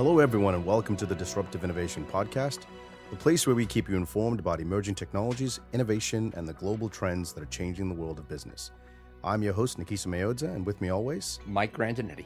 Hello, everyone, and welcome to the Disruptive Innovation Podcast, the place where we keep you informed about emerging technologies, innovation, and the global trends that are changing the world of business. I'm your host, Nikisa Mayodza, and with me always, Mike Grandinetti.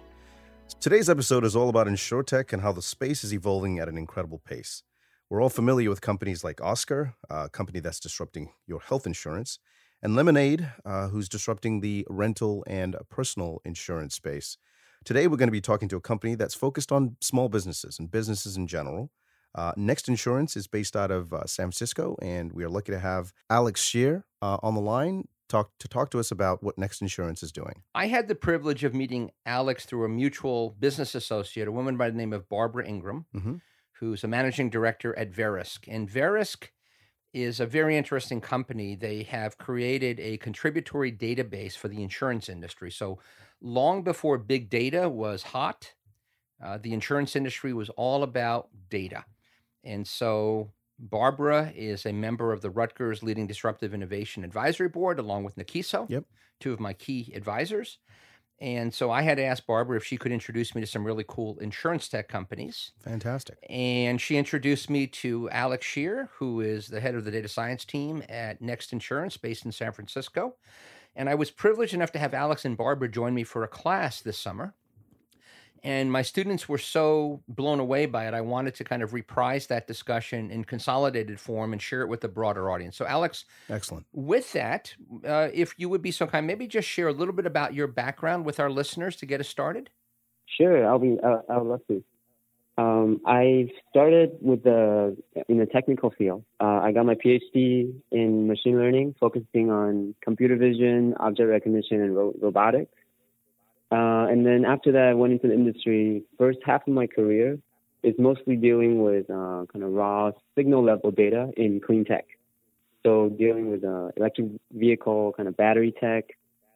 Today's episode is all about InsureTech and how the space is evolving at an incredible pace. We're all familiar with companies like Oscar, a company that's disrupting your health insurance, and Lemonade, uh, who's disrupting the rental and personal insurance space. Today, we're going to be talking to a company that's focused on small businesses and businesses in general. Uh, Next Insurance is based out of uh, San Francisco, and we are lucky to have Alex Shear uh, on the line talk to talk to us about what Next Insurance is doing. I had the privilege of meeting Alex through a mutual business associate, a woman by the name of Barbara Ingram, Mhm. who's a managing director at Verisk. And Verisk is a very interesting company. They have created a contributory database for the insurance industry. So long before big data was hot, uh, the insurance industry was all about data. And so Barbara is a member of the Rutgers Leading Disruptive Innovation Advisory Board, along with Nikiso, Yep. two of my key advisors. And so I had to ask Barbara if she could introduce me to some really cool insurance tech companies. Fantastic. And she introduced me to Alex Shear, who is the head of the data science team at Next Insurance based in San Francisco. And I was privileged enough to have Alex and Barbara join me for a class this summer. And my students were so blown away by it, I wanted to kind of reprise that discussion in consolidated form and share it with a broader audience. So, Alex, Excellent. with that, uh, if you would be so kind, maybe just share a little bit about your background with our listeners to get us started. Sure, I'll be. Uh, I would love to. Um, I started with the in the technical field. Uh, I got my PhD in machine learning, focusing on computer vision, object recognition, and ro- robotics. Uh, and then after that, I went into the industry. First half of my career is mostly dealing with uh, kind of raw signal level data in clean tech. So dealing with uh, electric vehicle kind of battery tech,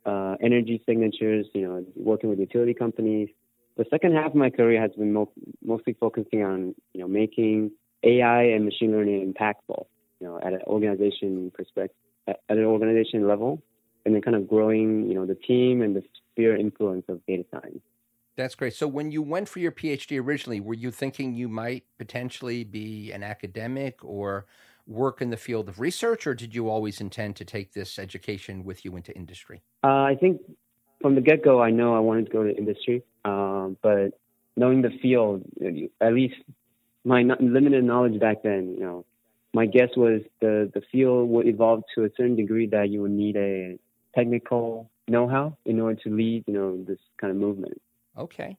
uh, energy signatures. You know, working with utility companies the second half of my career has been mo- mostly focusing on you know making AI and machine learning impactful, you know, at an organization perspective, at, at an organization level, and then kind of growing, you know, the team and the sphere influence of data science. That's great. So, when you went for your PhD originally, were you thinking you might potentially be an academic or work in the field of research, or did you always intend to take this education with you into industry? Uh, I think from the get go, I know I wanted to go to industry, um, but knowing the field, at least my limited knowledge back then, you know, my guess was the the field would evolve to a certain degree that you would need a technical know-how in order to lead, you know, this kind of movement. Okay.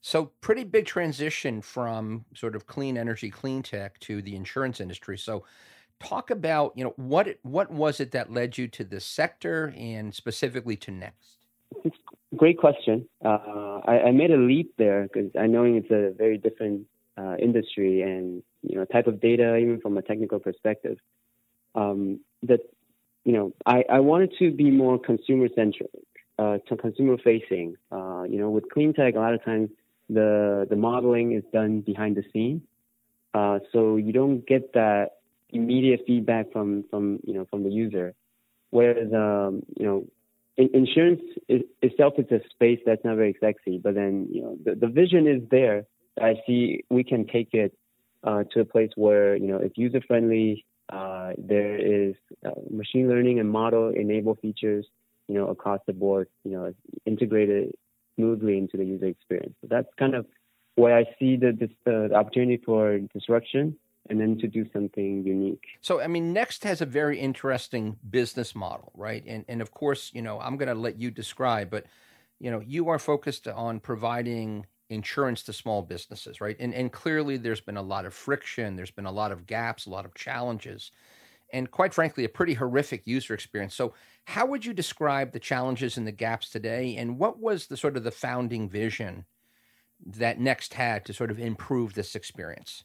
So, pretty big transition from sort of clean energy, clean tech to the insurance industry. So, talk about you know what it, what was it that led you to this sector and specifically to Next? Great question. Uh, I, I made a leap there because I know it's a very different uh, industry and you know type of data, even from a technical perspective. Um, that you know, I, I wanted to be more consumer centric, uh, to consumer facing. Uh, you know, with clean tech, a lot of times the the modeling is done behind the scene, uh, so you don't get that immediate feedback from from you know from the user. Whereas um, you know in- insurance is, itself is a space that's not very sexy, but then you know the, the vision is there. I see we can take it uh, to a place where you know it's user friendly. Uh, there is uh, machine learning and model enable features, you know, across the board. You know, integrated smoothly into the user experience. So that's kind of where I see the, the opportunity for disruption and then to do something unique. So, I mean, Next has a very interesting business model, right? And and of course, you know, I'm going to let you describe, but you know, you are focused on providing insurance to small businesses, right? And and clearly, there's been a lot of friction, there's been a lot of gaps, a lot of challenges, and quite frankly, a pretty horrific user experience. So, how would you describe the challenges and the gaps today? And what was the sort of the founding vision that Next had to sort of improve this experience?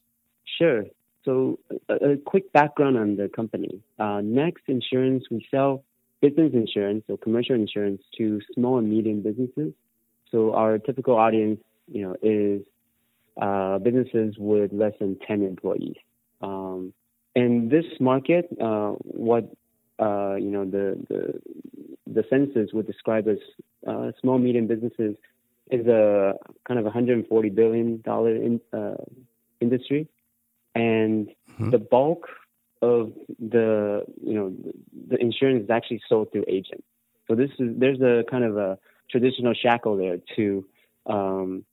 Sure. So, a, a quick background on the company. Uh, Next Insurance, we sell business insurance, so commercial insurance, to small and medium businesses. So, our typical audience, you know, is uh, businesses with less than 10 employees. Um, and this market, uh, what uh, you know, the, the the census would describe as uh, small medium businesses is a kind of 140 billion dollar in, uh, industry, and mm-hmm. the bulk of the you know the insurance is actually sold through agents. So this is there's a kind of a traditional shackle there to um,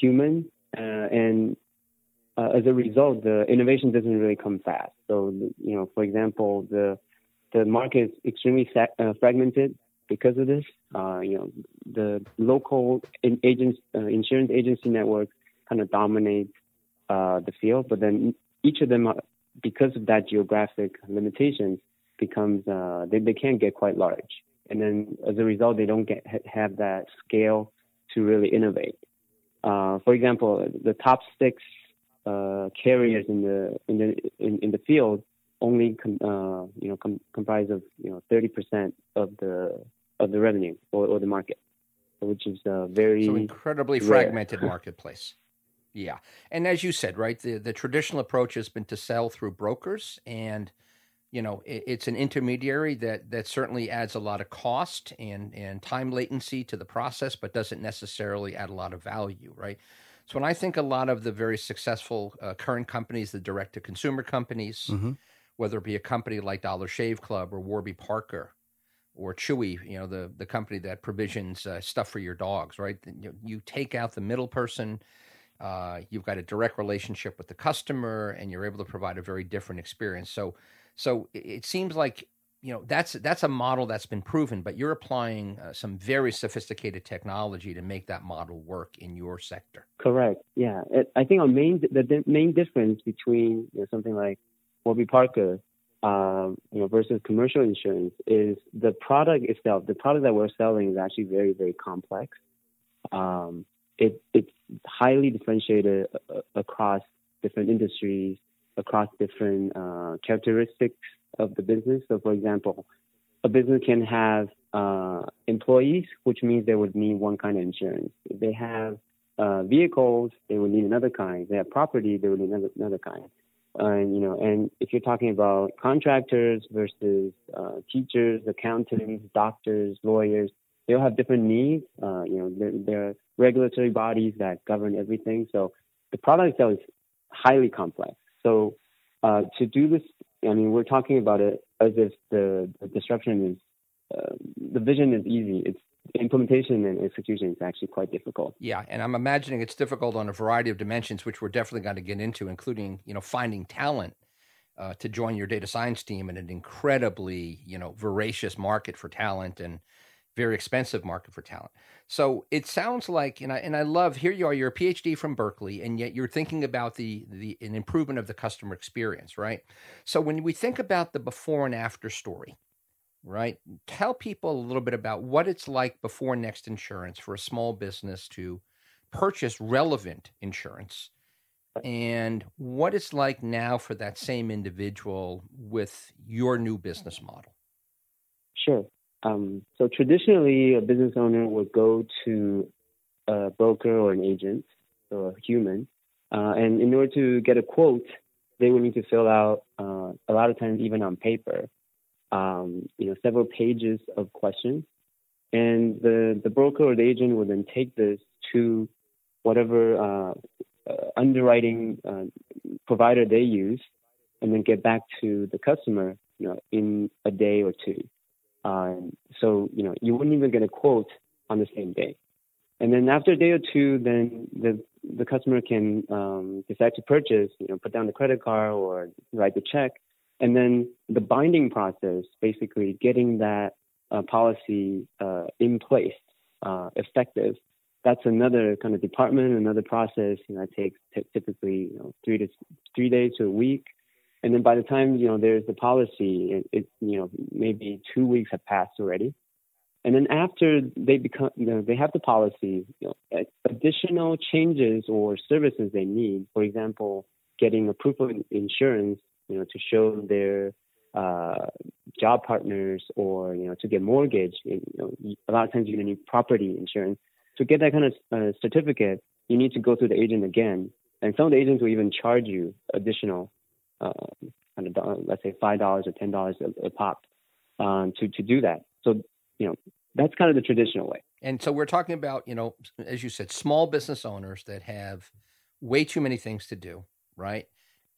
human, uh, and uh, as a result, the innovation doesn't really come fast. So you know, for example, the the market is extremely uh, fragmented because of this. Uh, you know, the local in agents, uh, insurance agency network kind of dominate uh, the field, but then each of them, because of that geographic limitations, becomes uh, they, they can get quite large, and then as a result, they don't get have that scale to really innovate. Uh, for example, the top six uh, carriers in the in the in, in the field only com, uh, you know com, comprise of you know 30% of the of the revenue or, or the market, which is a very so incredibly rare. fragmented marketplace. Yeah, and as you said, right, the the traditional approach has been to sell through brokers, and you know it, it's an intermediary that that certainly adds a lot of cost and and time latency to the process, but doesn't necessarily add a lot of value, right? So when I think a lot of the very successful uh, current companies, the direct to consumer companies, mm-hmm. whether it be a company like Dollar Shave Club or Warby Parker, or Chewy, you know, the the company that provisions uh, stuff for your dogs, right? You, you, take out the middle person. Uh, you've got a direct relationship with the customer, and you're able to provide a very different experience. So, so it seems like you know that's that's a model that's been proven, but you're applying uh, some very sophisticated technology to make that model work in your sector. Correct. Yeah, it, I think our main the main difference between you know, something like Warby Parker um, you know, versus commercial insurance is the product itself. The product that we're selling is actually very, very complex. Um, it, it's highly differentiated uh, across different industries, across different uh, characteristics of the business. So, for example, a business can have uh, employees, which means they would need one kind of insurance. If they have uh, vehicles, they would need another kind. If they have property, they would need another, another kind and you know, and if you're talking about contractors versus uh, teachers, accountants, doctors, lawyers, they all have different needs. Uh, you know, there, there, are regulatory bodies that govern everything. So the product itself is highly complex. So uh, to do this, I mean, we're talking about it as if the, the disruption is uh, the vision is easy. It's implementation and execution is actually quite difficult. Yeah, and I'm imagining it's difficult on a variety of dimensions, which we're definitely going to get into, including you know finding talent uh, to join your data science team in an incredibly you know voracious market for talent and very expensive market for talent. So it sounds like, and I and I love here you are, you're a PhD from Berkeley, and yet you're thinking about the the an improvement of the customer experience, right? So when we think about the before and after story, right? Tell people a little bit about what it's like before Next Insurance for a small business to purchase relevant insurance and what it's like now for that same individual with your new business model. Sure. Um, so traditionally, a business owner would go to a broker or an agent, so a human, uh, and in order to get a quote, they would need to fill out uh, a lot of times even on paper um, you know, several pages of questions. And the, the broker or the agent would then take this to whatever uh, uh, underwriting uh, provider they use and then get back to the customer, you know, in a day or two. Um, so, you know, you wouldn't even get a quote on the same day. And then after a day or two, then the the customer can um, decide to purchase, you know, put down the credit card or write the check, and then the binding process, basically getting that uh, policy uh, in place, uh, effective. That's another kind of department, another process. You know, it takes t- typically you know, three to three days to a week, and then by the time you know there's the policy, it, it you know maybe two weeks have passed already. And then after they become, you know, they have the policy, you know, additional changes or services they need. For example, getting a proof of insurance you know, to show their uh, job partners or, you know, to get mortgage. You know, a lot of times you're going to need property insurance. To get that kind of uh, certificate, you need to go through the agent again. And some of the agents will even charge you additional, kind of, let's say $5 or $10 a, a pop um, to, to do that. So, you know, that's kind of the traditional way. And so we're talking about, you know, as you said, small business owners that have way too many things to do, right?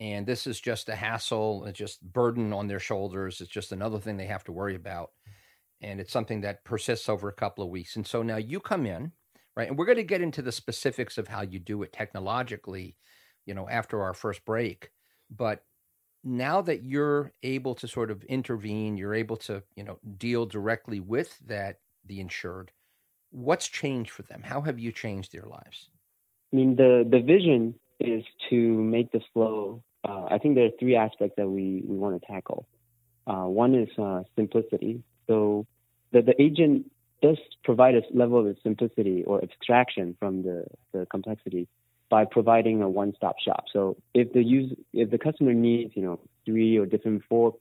And this is just a hassle, it's just burden on their shoulders. It's just another thing they have to worry about. And it's something that persists over a couple of weeks. And so now you come in, right? And we're going to get into the specifics of how you do it technologically, you know, after our first break. But now that you're able to sort of intervene, you're able to, you know, deal directly with that the insured. What's changed for them? How have you changed their lives? I mean, the the vision is to make this flow. Uh, I think there are three aspects that we we want to tackle. Uh, one is uh, simplicity. So the the agent does provide a level of simplicity or abstraction from the, the complexity by providing a one-stop shop. So if the use if the customer needs you know three or different four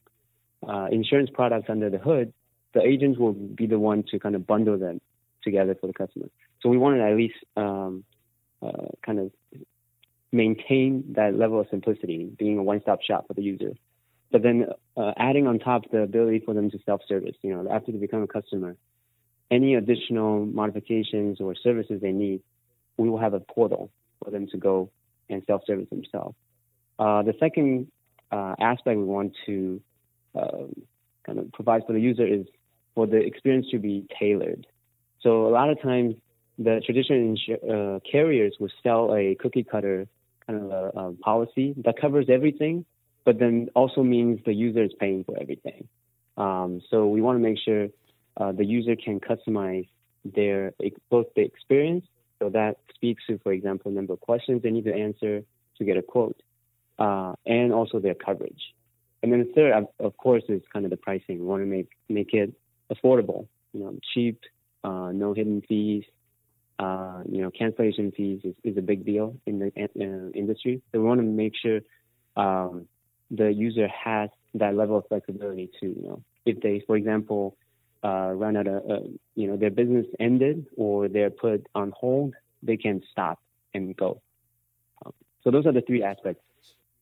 uh, insurance products under the hood, the agents will be the one to kind of bundle them together for the customer. So we want to at least um, uh, kind of maintain that level of simplicity, being a one-stop shop for the user. But then uh, adding on top the ability for them to self-service. You know, after they become a customer, any additional modifications or services they need, we will have a portal for them to go and self-service themselves. Uh, the second uh, aspect we want to um, kind of provide for the user is for the experience to be tailored. So a lot of times, the traditional uh, carriers will sell a cookie cutter kind of a, a, policy that covers everything, but then also means the user is paying for everything. Um, so we want to make sure uh, the user can customize their both the experience. So that speaks to, for example, number of questions they need to answer to get a quote, uh, and also their coverage. And then the third, of course, is kind of the pricing. We want to make make it affordable, you know, cheap, uh, no hidden fees. Uh, you know, cancellation fees is, is a big deal in the uh, industry. So we want to make sure um, the user has that level of flexibility to, you know, if they, for example, uh, run out of, uh, you know, their business ended or they're put on hold, they can stop and go. Um, so those are the three aspects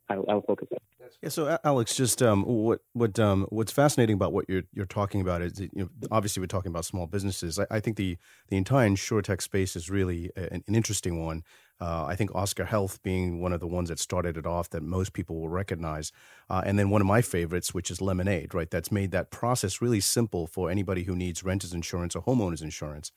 I, will focus on. Yeah. So, Alex, just um, what what um, what's fascinating about what you're you're talking about is you know, obviously we're talking about small businesses. I, I think the the entire insurtech space is really an, an interesting one. Uh, I think Oscar Health being one of the ones that started it off that most people will recognize, uh, and then one of my favorites, which is Lemonade, right? That's made that process really simple for anybody who needs renters insurance or homeowners insurance.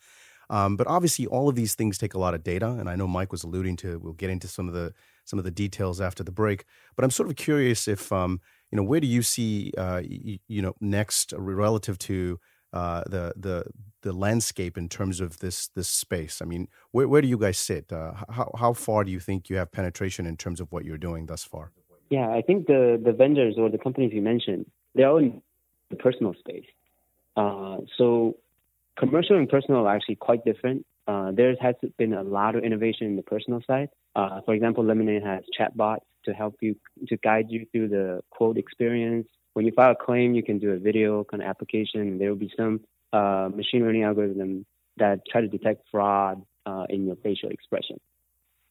Um, but obviously, all of these things take a lot of data, and I know Mike was alluding to. We'll get into some of the some of the details after the break. But I'm sort of curious if um, you know where do you see uh, you, you, know next relative to uh, the the the landscape in terms of this this space. I mean, where where do you guys sit? Uh, how how far do you think you have penetration in terms of what you're doing thus far? Yeah, I think the the vendors or the companies you mentioned they're all in the personal space. Uh, so commercial and personal are actually quite different. Uh, there has been a lot of innovation in the personal side. Uh, for example, Lemonade has chatbots to help you to guide you through the quote experience. When you file a claim, you can do a video kind of application. There will be some uh, machine learning algorithm that try to detect fraud uh, in your facial expression.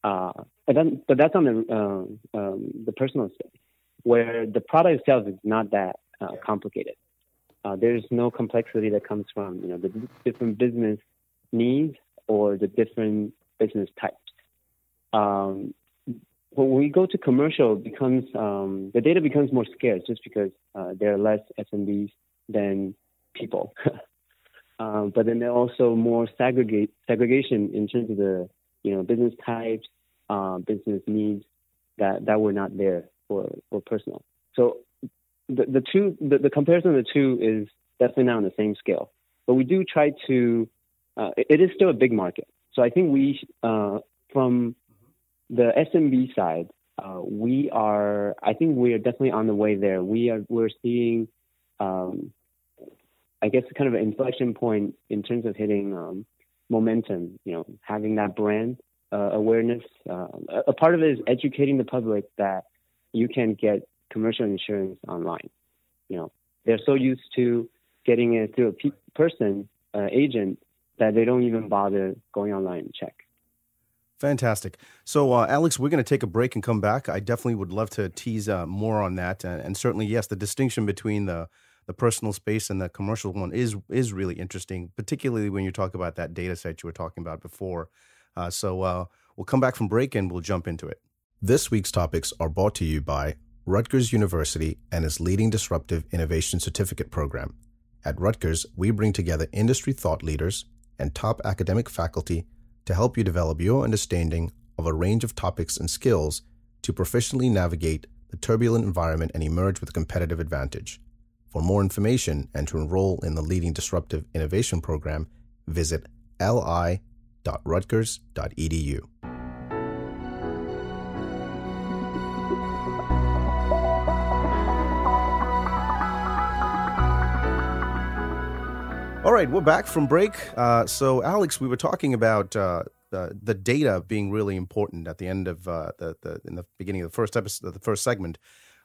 Uh, but, then, but that's on the uh, um, the personal side, where the product itself is not that complicated. there's no complexity that comes from you know the different business needs or the different business types. Um, when we go to commercial, becomes um, the data becomes more scarce just because uh, there are less SMBs than people. um, but then there are also more segregate segregation in terms of the you know business types, uh, business needs that that were not there for for personal. So the the two the, the comparison of the two is definitely not on the same scale. But we do try to uh, it is still a big market. So I think we, uh, from the SMB side, uh, we are. I think we are definitely on the way there. We are. We're seeing, um, I guess, kind of an inflection point in terms of hitting um, momentum. You know, having that brand uh, awareness. Uh, a part of it is educating the public that you can get commercial insurance online. You know, they're so used to getting it through a pe- person uh, agent that they don't even bother going online and check. Fantastic. So, uh, Alex, we're going to take a break and come back. I definitely would love to tease uh, more on that, and, and, certainly, yes, the distinction between the the personal space and the commercial one is is really interesting, particularly when you talk about that data set you were talking about before. Uh, so uh, we'll come back from break and we'll jump into it. This week's topics are brought to you by Rutgers University and its leading disruptive innovation certificate program. At Rutgers, we bring together industry thought leaders and top academic faculty to help you develop your understanding of a range of topics and skills to proficiently navigate the turbulent environment and emerge with a competitive advantage. For more information and to enroll in the leading disruptive innovation program, visit li.rutgers.edu. All right, we're back from break. Uh, so, Alex, we were talking about uh, the data being really important at the end of uh, the the in the beginning of the first episode, the first segment.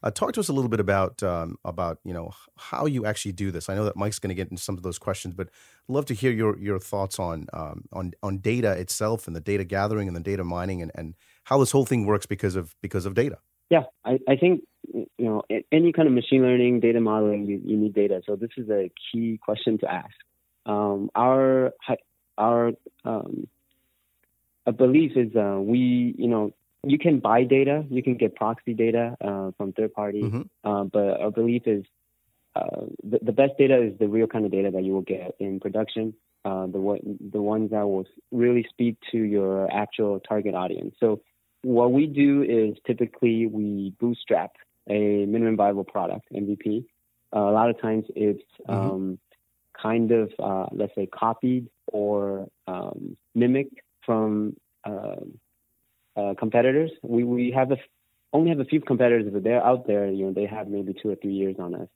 Uh, talk to us a little bit about um, about you know how you actually do this. I know that Mike's going to get into some of those questions, but I'd love to hear your your thoughts on um, on on data itself and the data gathering and the data mining and, and how this whole thing works because of because of data. Yeah, I, I think you know any kind of machine learning data modeling you, you need data. So this is a key question to ask um, our our um, belief is uh, we you know you can buy data, you can get proxy data uh, from third parties, mm-hmm. uh, but our belief is uh, the, the, best data is the real kind of data that you will get in production. Uh, the the ones that will really speak to your actual target audience. So what we do is typically we bootstrap a minimum viable product MVP. Uh, a lot of times it's mm-hmm. um, kind of, uh, let's say, copied or um, mimicked from uh, uh, competitors. We, we have a, only have a few competitors, but they're out there. You know, they have maybe two or three years on us.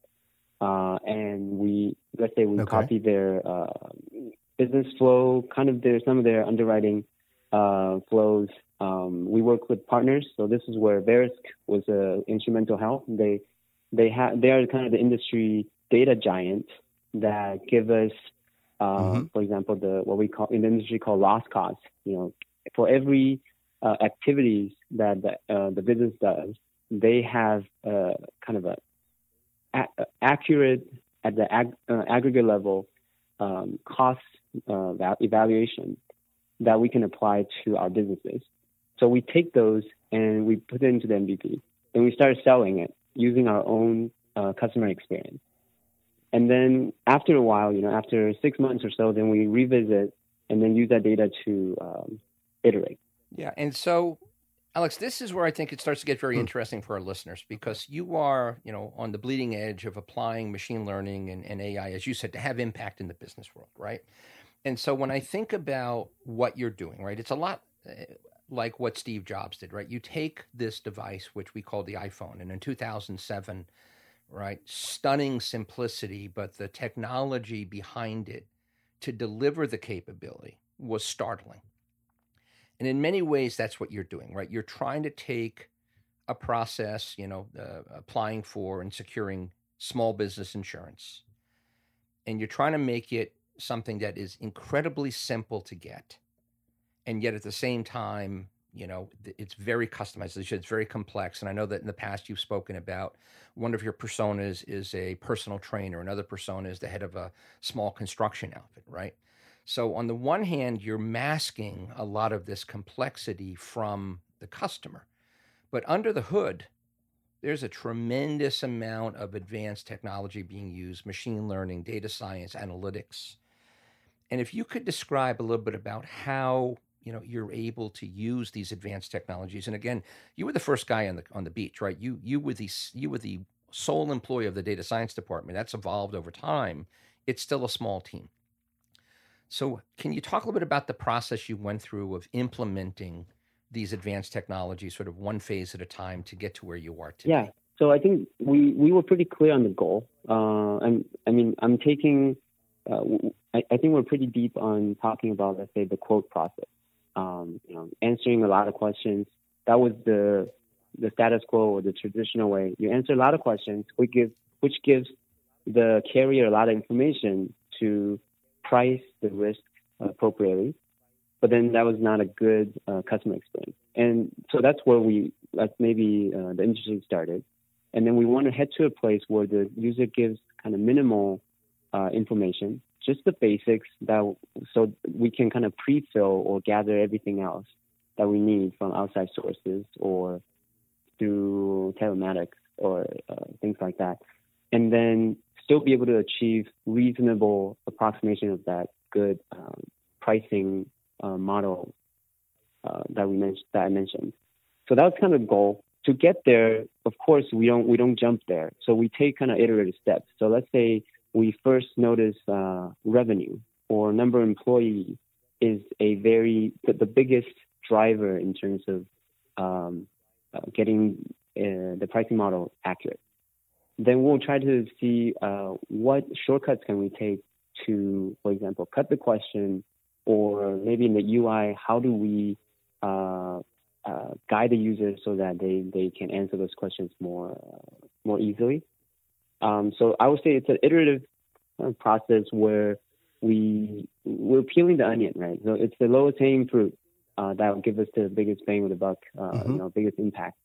Uh, and we, let's say, we okay. copy their uh, business flow, kind of their some of their underwriting uh, flows. Um, we work with partners, so this is where Verisk was instrumental help. They they have they are kind of the industry data giant that give us, uh, mm-hmm. for example, the what we call in the industry called loss costs. You know, for every uh, activities that the, uh, the business does, they have uh, kind of a, a, accurate at the ag- uh, aggregate level um, cost uh, evaluation that we can apply to our businesses. So we take those and we put it into the MVP, and we start selling it using our own customer experience. And then after a while, you know, after six months or so, then we revisit and then use that data to um, iterate. Yeah. And so, Alex, this is where I think it starts to get very hmm. interesting for our listeners because you are, you know, on the bleeding edge of applying machine learning and, and AI, as you said, to have impact in the business world, right? And so when I think about what you're doing, right, it's a lot eh, like what Steve Jobs did, right? You take this device, which we call the iPhone, and in 2007, right? Stunning simplicity, but the technology behind it to deliver the capability was startling. And in many ways, that's what you're doing, right? You're trying to take a process, you know, uh, applying for and securing small business insurance, and you're trying to make it something that is incredibly simple to get, and yet at the same time you know it's very customized it's very complex and i know that in the past you've spoken about one of your personas is a personal trainer another persona is the head of a small construction outfit right? So on the one hand you're masking a lot of this complexity from the customer but under the hood there's a tremendous amount of advanced technology being used machine learning data science analytics. And if you could describe a little bit about how you know you're able to use these advanced technologies and again you were the first guy on the on the beach right? You you were the you were the sole employee of the data science department. That's evolved over time. It's still a small team. So can you talk a little bit about the process you went through of implementing these advanced technologies sort of one phase at a time to get to where you are today? Yeah. So i think we we were pretty clear on the goal. Uh, and i mean i'm taking uh, I, I think we're pretty deep on talking about let's say the quote process um, you know, answering a lot of questions. That was the the status quo or the traditional way. You answer a lot of questions, which gives which gives the carrier a lot of information to price the risk appropriately. But then that was not a good uh, customer experience, and so that's where we that's maybe uh, the industry started. And then we want to head to a place where the user gives kind of minimal uh, information, just the basics that so we can kind of pre-fill or gather everything else that we need from outside sources or through telematics or uh, things like that, and then still be able to achieve reasonable approximation of that good um, pricing uh, model uh, that we mentioned that I mentioned. So that's kind of the goal. To get there, of course, we don't we don't jump there. So we take kind of iterative steps. So let's say we first notice uh, revenue or number of employee is a very the, the biggest driver in terms of um, uh, getting uh, the pricing model accurate. Then we'll try to see uh, what shortcuts can we take to, for example, cut the question, or maybe in the UI, how do we uh, uh, guide the user so that they, they can answer those questions more more easily. Um, so I would say it's an iterative uh, process where we we're peeling the onion, right? So it's the lowest hanging fruit uh, that will give us the biggest bang with the buck, uh, mm-hmm. you know, biggest impact.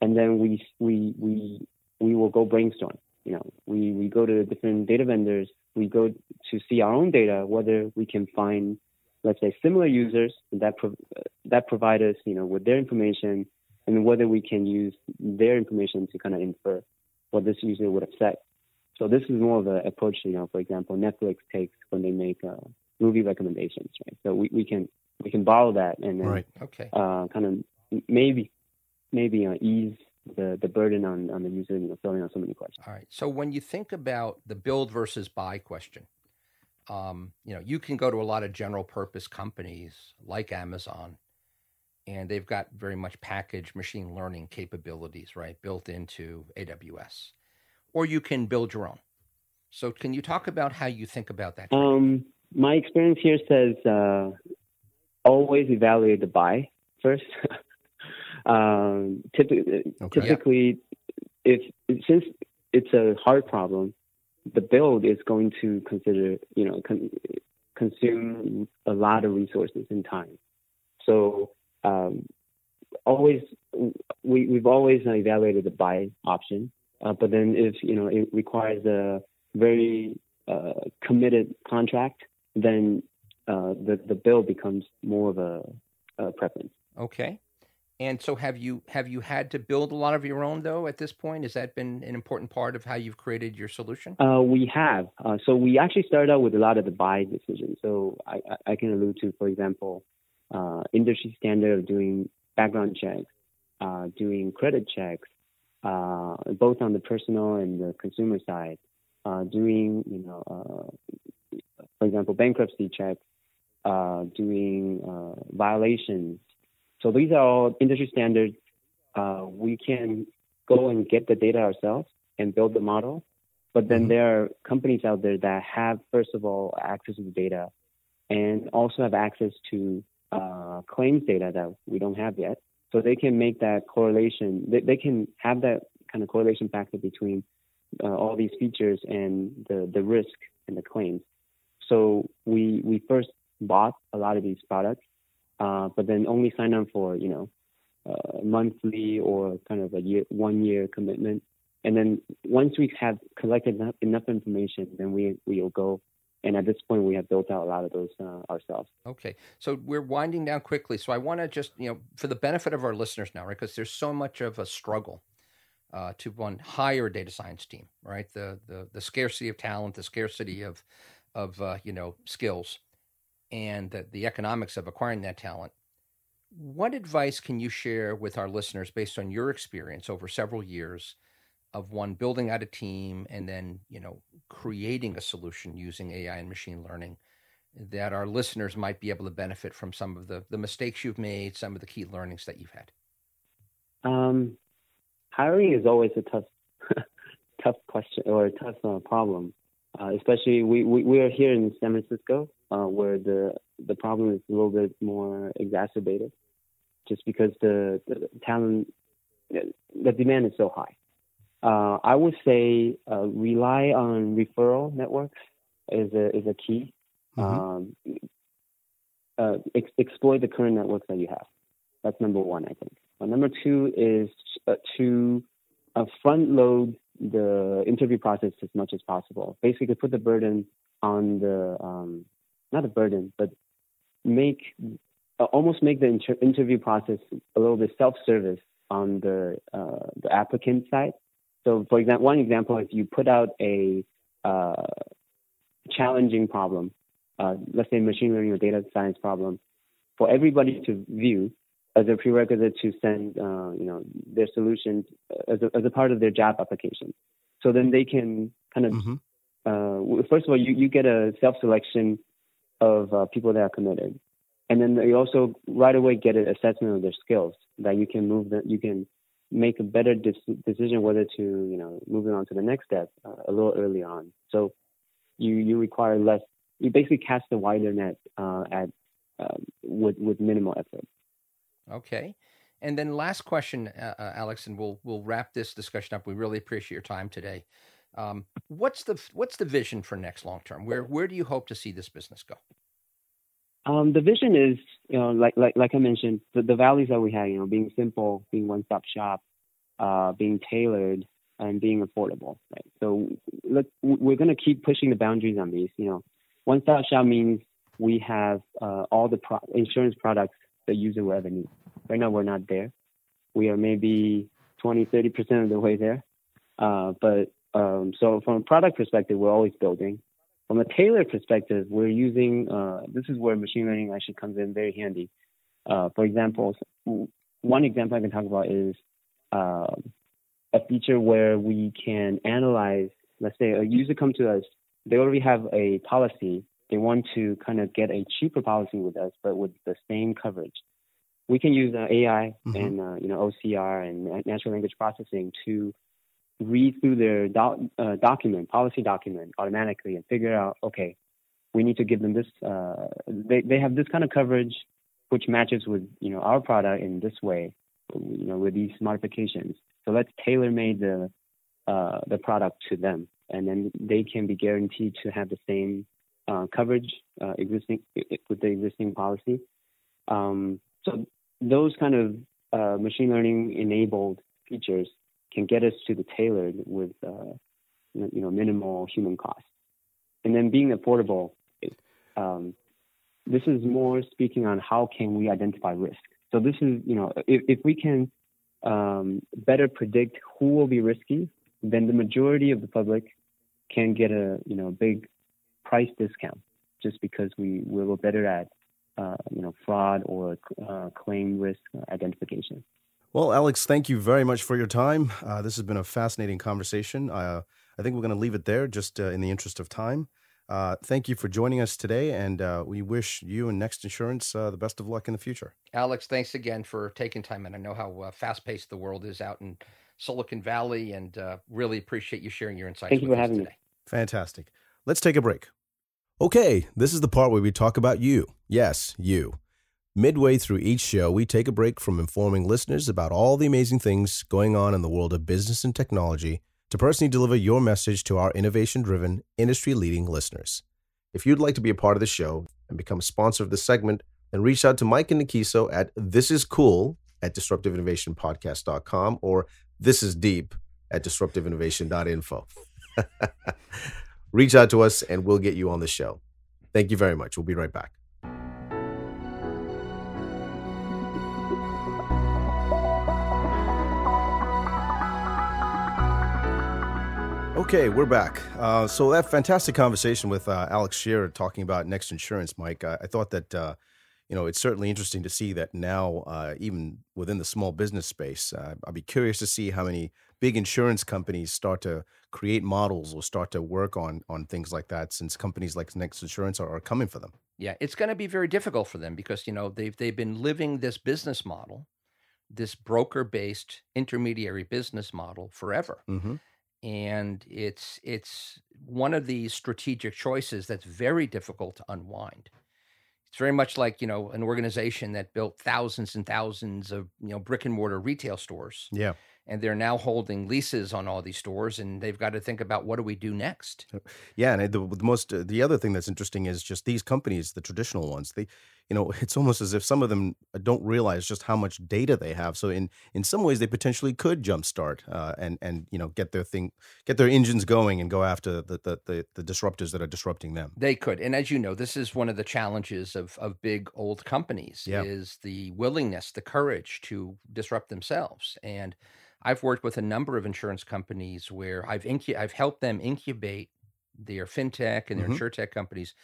And then we we we we will go brainstorm. You know, we we go to different data vendors. We go to see our own data, whether we can find let's say similar users that pro- that provide us, you know, with their information, and whether we can use their information to kind of infer what this user would have said. So this is more of an approach, you know, for example, Netflix takes when they make uh, movie recommendations, right? So we, we can we can borrow that and then right. okay. uh, kind of maybe maybe uh, ease the the burden on on the user, you know, filling out so many questions. All right. So when you think about the build versus buy question, um, you know, you can go to a lot of general purpose companies like Amazon, and they've got very much packaged machine learning capabilities, right, built into AWS. Or you can build your own. So, can you talk about how you think about that? Um, my experience here says uh, always evaluate the buy first. um, typically, okay. typically, if since it's a hard problem, the build is going to consider, you know, con- consume a lot of resources and time. So um, always, we, we've always evaluated the buy option, uh, but then if, you know, it requires a very uh, committed contract, then uh, the, the build becomes more of a, a preference. Okay. And so, have you have you had to build a lot of your own though? At this point, has that been an important part of how you've created your solution? Uh, we have. Uh, so we actually started out with a lot of the buy decisions. So I, I can allude to, for example, uh, industry standard of doing background checks, uh, doing credit checks, uh, both on the personal and the consumer side, uh, doing you know, for example, bankruptcy checks, doing violations so these are all industry standards. Uh, we can go and get the data ourselves and build the model. But then mm-hmm. there are companies out there that have, first of all, access to the data and also have access to uh, claims data that we don't have yet. So they can make that correlation. They, they can have that kind of correlation factor between uh, all these features and the, the risk and the claims. So we we first bought a lot of these products uh, but then only sign up for you know uh, monthly or kind of a year one year commitment. And then once we have collected enough, enough information, then we we'll go. And at this point, we have built out a lot of those uh, ourselves. Okay, so we're winding down quickly. So I want to just you know, for the benefit of our listeners now, right? Because there's so much of a struggle uh, to one hire a data science team, right? The the the scarcity of talent, the scarcity of of uh, you know skills and the, the economics of acquiring that talent. What advice can you share with our listeners based on your experience over several years of one building out a team and then, you know, creating a solution using AI and machine learning that our listeners might be able to benefit from some of the, the mistakes you've made, some of the key learnings that you've had? Um, hiring is always a tough, tough question or a tough uh, problem. Uh, especially we, we, we are here in San Francisco, uh, where the the problem is a little bit more exacerbated, just because the, the talent, the demand is so high. Uh, I would say uh, rely on referral networks is a is a key. Mm-hmm. Um, uh, ex- exploit the current networks that you have. That's number one, I think. number two is to front load the interview process as much as possible. Basically, put the burden on the um, not a burden, but make uh, almost make the inter- interview process a little bit self-service on the uh, the applicant side. So, for example, one example is you put out a uh, challenging problem, uh, let's say machine learning or data science problem, for everybody to view as a prerequisite to send, uh, you know, their solution as a, as a part of their job application. So then they can kind of, mm-hmm. uh, first of all, you, you get a self-selection of uh, people that are committed. And then you also right away get an assessment of their skills that you can move them, you can make a better decision whether to, you know, moving on to the next step uh, a little early on. So you, you require less, you basically cast a wider net uh, at, um, with, with minimal effort. Okay. And then last question, uh, uh, Alex, and we'll we'll wrap this discussion up. We really appreciate your time today. Um, what's the what's the vision for next long term? Where where do you hope to see this business go? Um, the vision is, you know, like like like I mentioned, the, the values that we have, you know, being simple, being one stop shop, uh, being tailored, and being affordable. Right. So look, we're going to keep pushing the boundaries on these. You know, one stop shop means we have uh, all the pro- insurance products the user will ever need. Right now, we're not there. We are maybe 20, 30% of the way there. Uh, but um, so from a product perspective, we're always building. From a tailor perspective, we're using, uh, this is where machine learning actually comes in very handy. Uh, for example, one example I can talk about is uh, a feature where we can analyze, let's say a user comes to us, they already have a policy they want to kind of get a cheaper policy with us, but with the same coverage. We can use uh, AI mm-hmm. and uh, you know OCR and natural language processing to read through their doc, uh, document, policy document automatically and figure out, okay, we need to give them this. Uh, they they have this kind of coverage, which matches with you know our product in this way, you know with these modifications. So let's tailor made the uh, the product to them, and then they can be guaranteed to have the same uh, coverage uh, existing with the existing policy. Um, so those kind of uh, machine learning enabled features can get us to the tailored with uh, you know minimal human cost. And then being affordable, um, this is more speaking on how can we identify risk. So this is you know if, if we can um, better predict who will be risky, then the majority of the public can get a you know big price discount just because we, we were better at uh, you know fraud or uh, claim risk identification. Well, Alex, thank you very much for your time. Uh, this has been a fascinating conversation. Uh, I think we're going to leave it there just uh, in the interest of time. Uh, thank you for joining us today, and we wish you and Next Insurance the best of luck in the future. Alex, thanks again for taking time, and I know how fast paced the world is out in Silicon Valley, and really appreciate you sharing your insights. Thank you for having today. me. Fantastic. Let's take a break. Okay, this is the part where we talk about you. Yes, you. Midway through each show, we take a break from informing listeners about all the amazing things going on in the world of business and technology to personally deliver your message to our innovation driven, industry leading listeners. If you'd like to be a part of the show and become a sponsor of the segment, then reach out to Mike and Nikiso at This Is Cool at disruptiveinnovationpodcast.com or This Is Deep at disruptiveinnovation.info. reach out to us and we'll get you on the show. Thank you very much. We'll be right back. Okay, we're back. Uh, so that fantastic conversation with uh, Alex Shearer talking about Next Insurance, Mike. I, I thought that uh, you know it's certainly interesting to see that now, uh, even within the small business space, uh, I'd be curious to see how many big insurance companies start to create models or start to work on on things like that since companies like Next Insurance are, are coming for them. Yeah, it's going to be very difficult for them because you know they've they've been living this business model, this broker based intermediary business model forever. Mm-hmm. And it's it's one of these strategic choices that's very difficult to unwind. It's very much like you know an organization that built thousands and thousands of you know brick and mortar retail stores. Yeah, and they're now holding leases on all these stores and they've got to think about what do we do next yeah and the, the most uh, the other thing that's interesting is just these companies the traditional ones they you know, it's almost as if some of them don't realize just how much data they have. So in in some ways, they potentially could jumpstart uh, and and you know get their thing, get their engines going, and go after the, the the the disruptors that are disrupting them. They could, and as you know, this is one of the challenges of of big old companies Yeah. is the willingness, the courage to disrupt themselves. And I've worked with a number of insurance companies where I've incu- I've helped them incubate their fintech and their Mhm. insurtech companies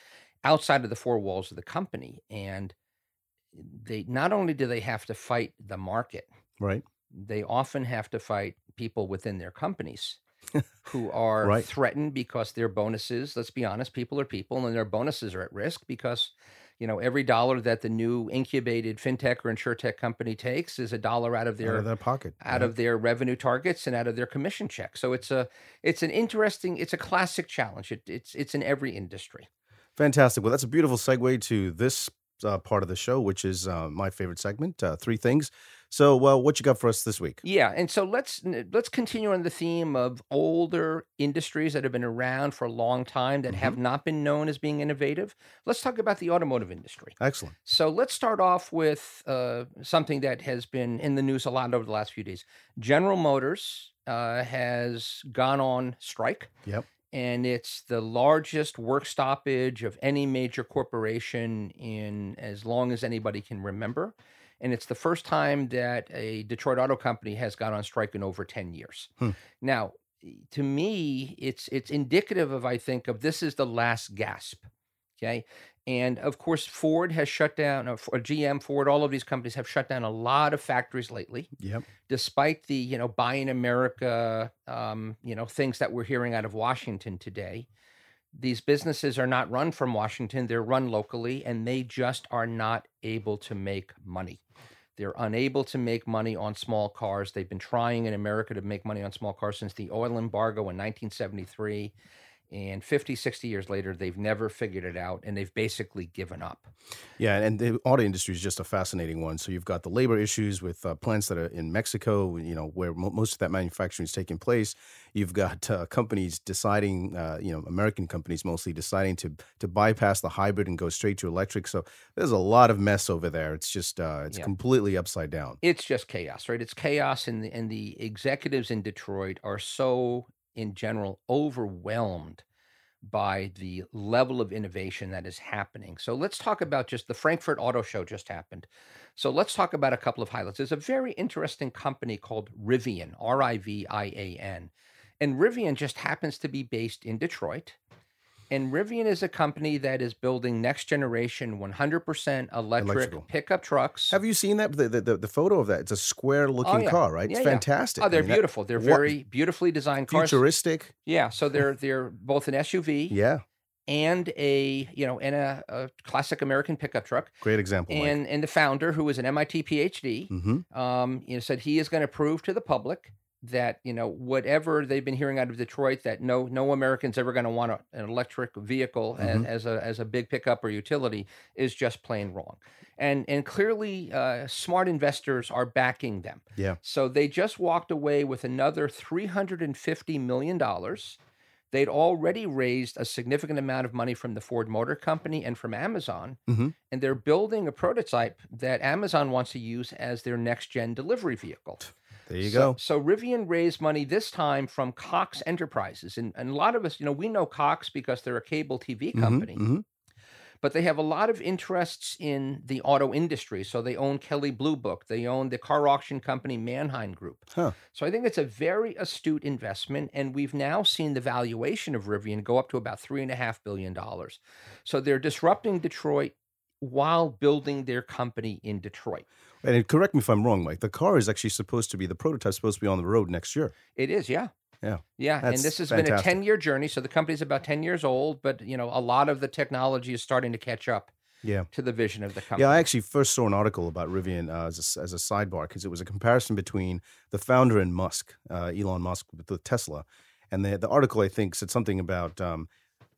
outside of the four walls of the company, and they not only do they have to fight the market, Right. they often have to fight people within their companies who are Right. threatened because their bonuses, let's be honest, people are people and their bonuses are at risk because you know every dollar that the new incubated fintech or insurtech company takes is a dollar out of their Out of their pocket. out yeah. of their revenue targets and out of their commission check. So it's a it's an interesting it's a classic challenge. It, it's it's in every industry. Fantastic. Well, that's a beautiful segue to this uh, part of the show, which is uh, my favorite segment. Uh, three things. So, well, what you got for us this week? Yeah, and so let's let's continue on the theme of older industries that have been around for a long time that have not been known as being innovative. Let's talk about the automotive industry. Excellent. So let's start off with uh, something that has been in the news a lot over the last few days. General Motors uh, has gone on strike. Yep. And it's the largest work stoppage of any major corporation in as long as anybody can remember. And it's the first time that a Detroit auto company has gone on strike in over 10 years. Hmm. Now, to me, it's it's indicative of, I think, of this is the last gasp. Okay. And of course, Ford has shut down, uh, F- GM, Ford, all of these companies have shut down a lot of factories lately, Yep. despite the, you know, buy in America, um, you know, things that we're hearing out of Washington today. These businesses are not run from Washington, they're run locally, and they just are not able to make money. They're unable to make money on small cars. They've been trying in America to make money on small cars since the oil embargo in 1973. And 50, 60 years later, they've never figured it out and they've basically given up. Yeah, and the auto industry is just a fascinating one. So you've got the labor issues with uh, plants that are in Mexico, you know, where mo- most of that manufacturing is taking place. You've got uh, companies deciding, uh, you know, American companies mostly deciding to to bypass the hybrid and go straight to electric. So there's a lot of mess over there. It's just uh, it's Yeah. completely upside down. It's just chaos, right? It's chaos, and the, and the executives in Detroit are so, in general, overwhelmed by the level of innovation that is happening. So let's talk about just the Frankfurt Auto Show just happened. So let's talk about a couple of highlights. There's a very interesting company called Rivian, R I V I A N. And Rivian just happens to be based in Detroit. And Rivian is a company that is building next generation 100% electric Electrical. pickup trucks. Have you seen that the, the the photo of that? It's a square looking yeah. car, right? Yeah, it's yeah. fantastic. Oh, they're mean, that- beautiful. They're what- very beautifully designed cars. futuristic. Yeah, so they're they're both an SUV Yeah, and a you know and a, a classic American pickup truck. great example. And and the founder, who is an MIT PhD, mm-hmm. um, you know, said he is going to prove to the public that you know whatever they've been hearing out of Detroit that no no Americans ever going to want a, an electric vehicle a- Mhm. as, a as a big pickup or utility is just plain wrong. And and clearly, uh, smart investors are backing them. Yeah. So they just walked away with another three hundred and fifty million dollars. They'd already raised a significant amount of money from the Ford Motor Company and from Amazon, Mhm. and they're building a prototype that Amazon wants to use as their next gen delivery vehicle. There you so, go. So Rivian raised money this time from Cox Enterprises, and, and a lot of us, you know, we know Cox because they're a cable TV Mhm, company, mhm. but they have a lot of interests in the auto industry. So they own Kelley Blue Book, they own the car auction company Manheim Group. Huh. So I think it's a very astute investment, and we've now seen the valuation of Rivian go up to about three and a half billion dollars. So they're disrupting Detroit while building their company in Detroit. And correct me if I'm wrong, Mike. The car is actually supposed to be the prototype supposed to be on the road next year. It is, yeah. Yeah. Yeah. That's and this has been a 10 year journey. So the company's about 10 years old, but you know, a lot of the technology is starting to catch up Yeah. to the vision of the company. Yeah, I actually first saw an article about Rivian uh, as, a, as a sidebar because it was a comparison between the founder and Musk, uh, Elon Musk, with the Tesla. And the, the article, I think, said something about um,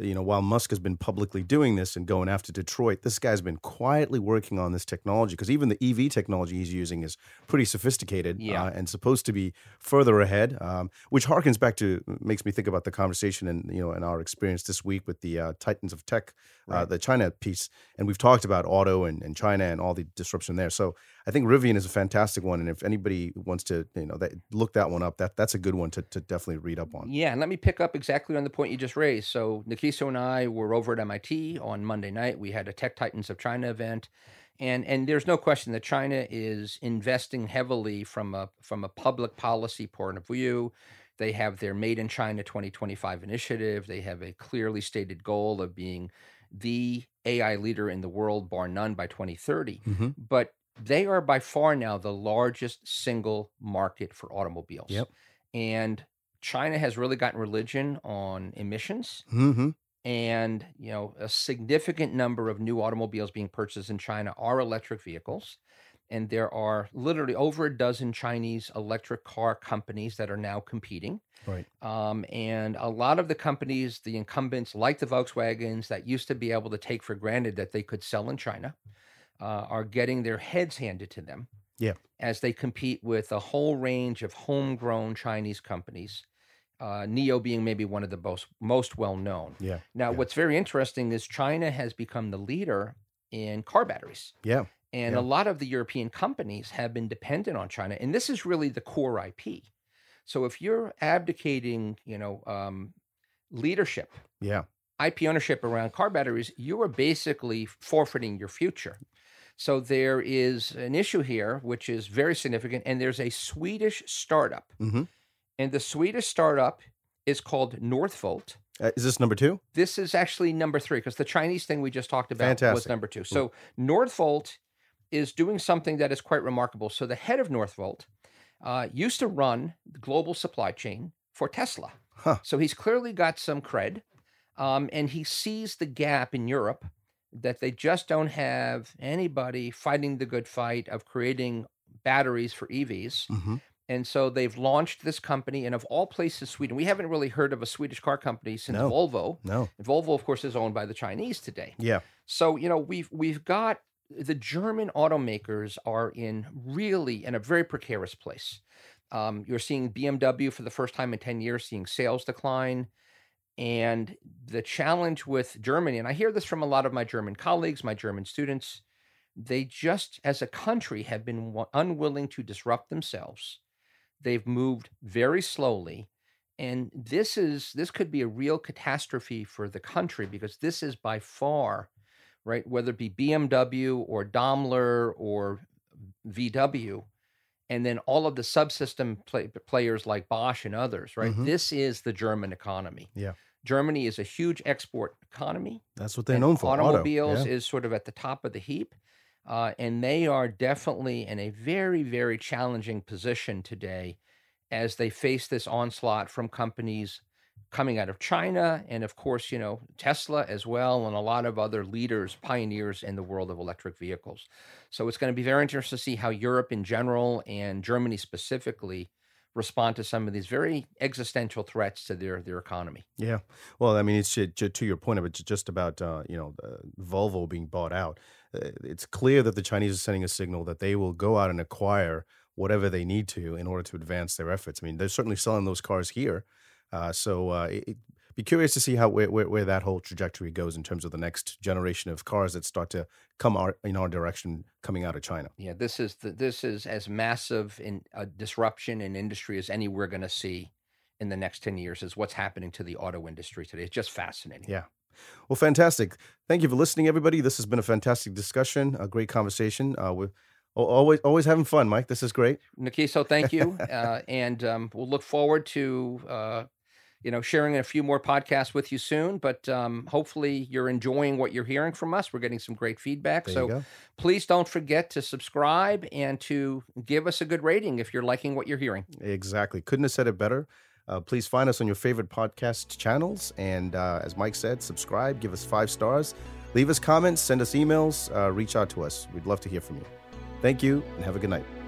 you know, while Musk has been publicly doing this and going after Detroit, this guy's been quietly working on this technology because even the EV technology he's using is pretty sophisticated Yeah. uh, and supposed to be further ahead. Um, which harkens back to makes me think about the conversation and you know and our experience this week with the uh, Titans of Tech, uh, the China piece, and we've talked about auto and, and China and all the disruption there. So I think Rivian is a fantastic one, and if anybody wants to you know that, look that one up, that that's a good one to, to definitely read up on. Yeah, and let me pick up exactly on the point you just raised. So Nikiso and I were over at MIT on Monday night. We had a Tech Titans of China event, and and there's no question that China is investing heavily from a from a public policy point of view. They have their Made in China 2025 initiative. They have a clearly stated goal of being the AI leader in the world, bar none, by 2030. Mhm. But they are by far now the largest single market for automobiles. Yep. And China has really gotten religion on emissions Mm-hmm. and you know a significant number of new automobiles being purchased in China are electric vehicles and there are literally over a dozen Chinese electric car companies that are now competing Right. um, and a lot of the companies the incumbents like the Volkswagens that used to be able to take for granted that they could sell in China uh, are getting their heads handed to them Yeah. as they compete with a whole range of homegrown Chinese companies uh, NIO being maybe one of the most most well known. Yeah. Now, Yeah. what's very interesting is China has become the leader in car batteries. Yeah. And Yeah. a lot of the European companies have been dependent on China. And this is really the core IP. So if you're abdicating, you know, um, leadership, Yeah. IP ownership around car batteries, you are basically forfeiting your future. So there is an issue here, which is very significant. And there's a Swedish startup. Mhm. And the Swedish startup is called Northvolt. Uh, is this number two? This is actually number three because the Chinese thing we just talked about was number two. So Northvolt is doing something that is quite remarkable. So the head of Northvolt uh, used to run the global supply chain for Tesla. Huh. So he's clearly got some cred, um, and he sees the gap in Europe that they just don't have anybody fighting the good fight of creating batteries for EVs. Mm-hmm. And so they've launched this company, and of all places, Sweden. We haven't really heard of a Swedish car company since No. Volvo. No. And Volvo, of course, is owned by the Chinese today. Yeah. So you know we've we've got the German automakers are in really in a very precarious place. Um, you're seeing BMW for the first time in ten years seeing sales decline, and the challenge with Germany, and I hear this from a lot of my German colleagues, my German students, they just as a country have been unwilling to disrupt themselves. They've moved very slowly and this is this could be a real catastrophe for the country because this is by far right whether it be BMW or Daimler or VW and then all of the subsystem play, players like Bosch and others right Mhm. this is the German economy Yeah. Germany is a huge export economy That's what they're known for. auto. Automobiles Yeah. is sort of at the top of the heap. Uh, and they are definitely in a very, very challenging position today as they face this onslaught from companies coming out of China and, of course, you know, Tesla as well, and a lot of other leaders, pioneers in the world of electric vehicles. So it's going to be very interesting to see how Europe in general and Germany specifically respond to some of these very existential threats to their, their economy. Yeah. Well, I mean, it's to, your point of it, just about uh, you know Volvo being bought out. Uh, it's clear that the Chinese are sending a signal that they will go out and acquire whatever they need to in order to advance their efforts. I mean, they're certainly selling those cars here. Uh, so uh, it, be curious to see how where, where, where that whole trajectory goes in terms of the next generation of cars that start to come our, in our direction coming out of China. Yeah, this is the, this is as massive in a disruption in industry as any we're going to see in the next 10 years is what's happening to the auto industry today. It's just fascinating. Yeah. Well, fantastic. Thank you for listening, everybody. This has been a fantastic discussion, a great conversation. Uh, we're always always having fun, Mike. This is great. Nikiso, thank you. uh, and um, we'll look forward to, uh, you know, sharing a few more podcasts with you soon. But um, hopefully you're enjoying what you're hearing from us. We're getting some great feedback. There so please don't forget to subscribe and to give us a good rating if you're liking what you're hearing. Exactly. Couldn't have said it better. Uh, please find us on your favorite podcast channels. And uh, as Mike said, subscribe, give us five stars, leave us comments, send us emails, uh, reach out to us. We'd love to hear from you. Thank you, and have a good night.